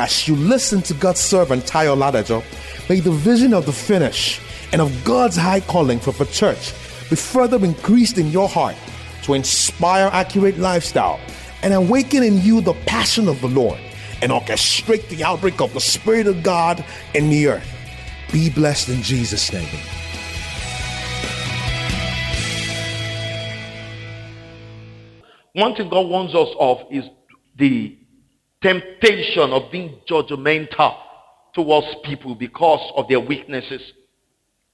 As you listen to God's servant Tayo Ladajo, may the vision of the finish and of God's high calling for the church be further increased in your heart to inspire accurate lifestyle and awaken in you the passion of the Lord and orchestrate the outbreak of the Spirit of God in the earth. Be blessed in Jesus' name. One thing God warns us of is the temptation of being judgmental towards people because of their weaknesses.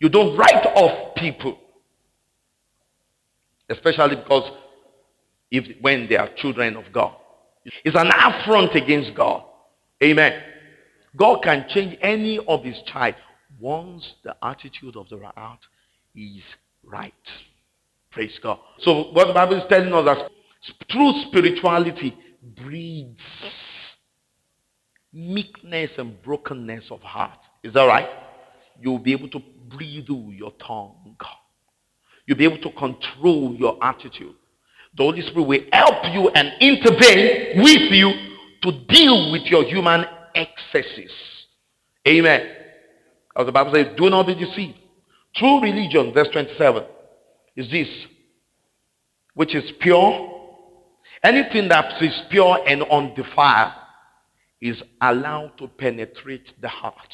You don't write off people, especially because if when they are children of God. It's an affront against God. Amen. God can change any of his child once the attitude of the heart is right. Praise God. So what the Bible is telling us that true spirituality breeds meekness and brokenness of heart. Is that right? You'll be able to bridle your tongue. You'll be able to control your attitude. The Holy Spirit will help you and intervene with you to deal with your human excesses. Amen. As the Bible says, do not be deceived. True religion, verse 27, is this, which is pure. Anything that is pure and undefiled is allowed to penetrate the heart.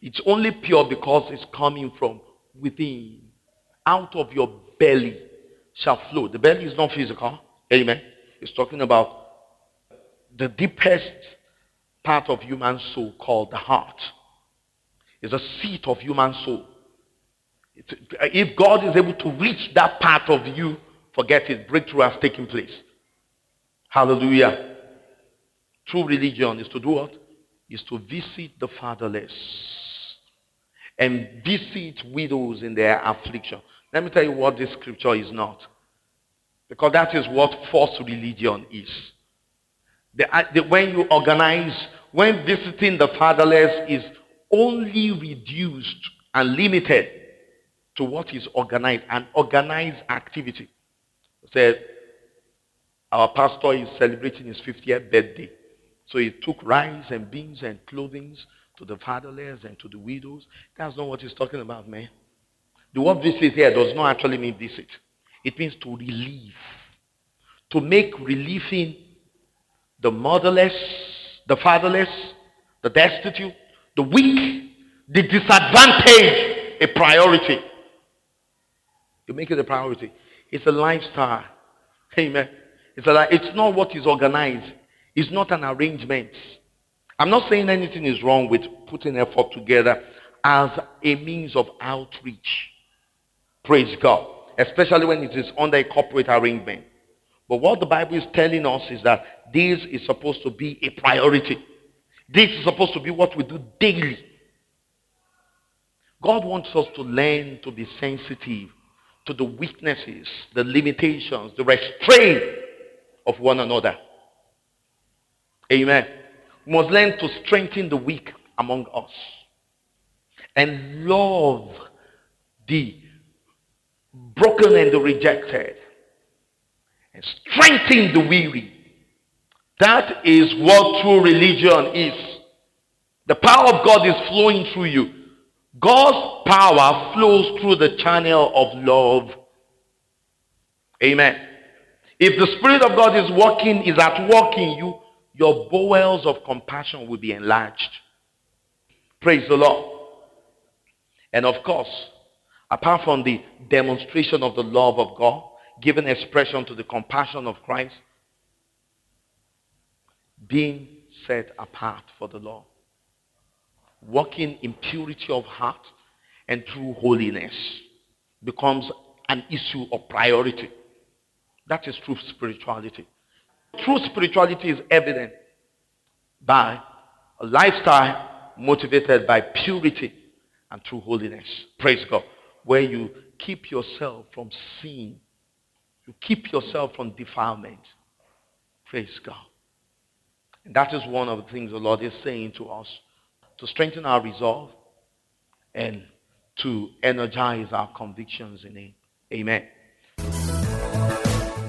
It's only pure because it's coming from within. Out of your belly shall flow. The belly is not physical. Amen. It's talking about the deepest part of human soul called the heart. It's a seat of human soul. if God is able to reach that part of you, forget it. Breakthrough has taken place. Hallelujah. True religion is to do what? Is to visit the fatherless and visit widows in their affliction. Let me tell you what this scripture is not. Because that is what false religion is. The, uh, the, when you organize, when visiting the fatherless is only reduced and limited to what is organized, an organized activity. Said, our pastor is celebrating his 50th birthday. So he took rice and beans and clothing to the fatherless and to the widows. That's not what he's talking about, man. The word visit here does not actually mean visit. It means to relieve. To make relieving the motherless, the fatherless, the destitute, the weak, the disadvantaged a priority. You make it a priority. It's a lifestyle. Amen. It's, a, it's not what is organized. It's not an arrangement. I'm not saying anything is wrong with putting effort together as a means of outreach. Praise God. Especially when it is under a corporate arrangement. But what the Bible is telling us is that this is supposed to be a priority. This is supposed to be what we do daily. God wants us to learn to be sensitive to the weaknesses, the limitations, the restraint of one another. Amen. We must learn to strengthen the weak among us and love the broken and the rejected and strengthen the weary. That is what true religion is. The power of God is flowing through you. God's power flows through the channel of love. Amen. If the Spirit of God is working, is at work in you, your bowels of compassion will be enlarged. Praise the Lord. And of course, apart from the demonstration of the love of God, giving expression to the compassion of Christ, being set apart for the Lord, walking in purity of heart and true holiness becomes an issue of priority. That is true spirituality. True spirituality is evident by a lifestyle motivated by purity and true holiness. Praise God. Where you keep yourself from sin. You keep yourself from defilement. Praise God. And that is one of the things the Lord is saying to us to strengthen our resolve and to energize our convictions in Him. Amen.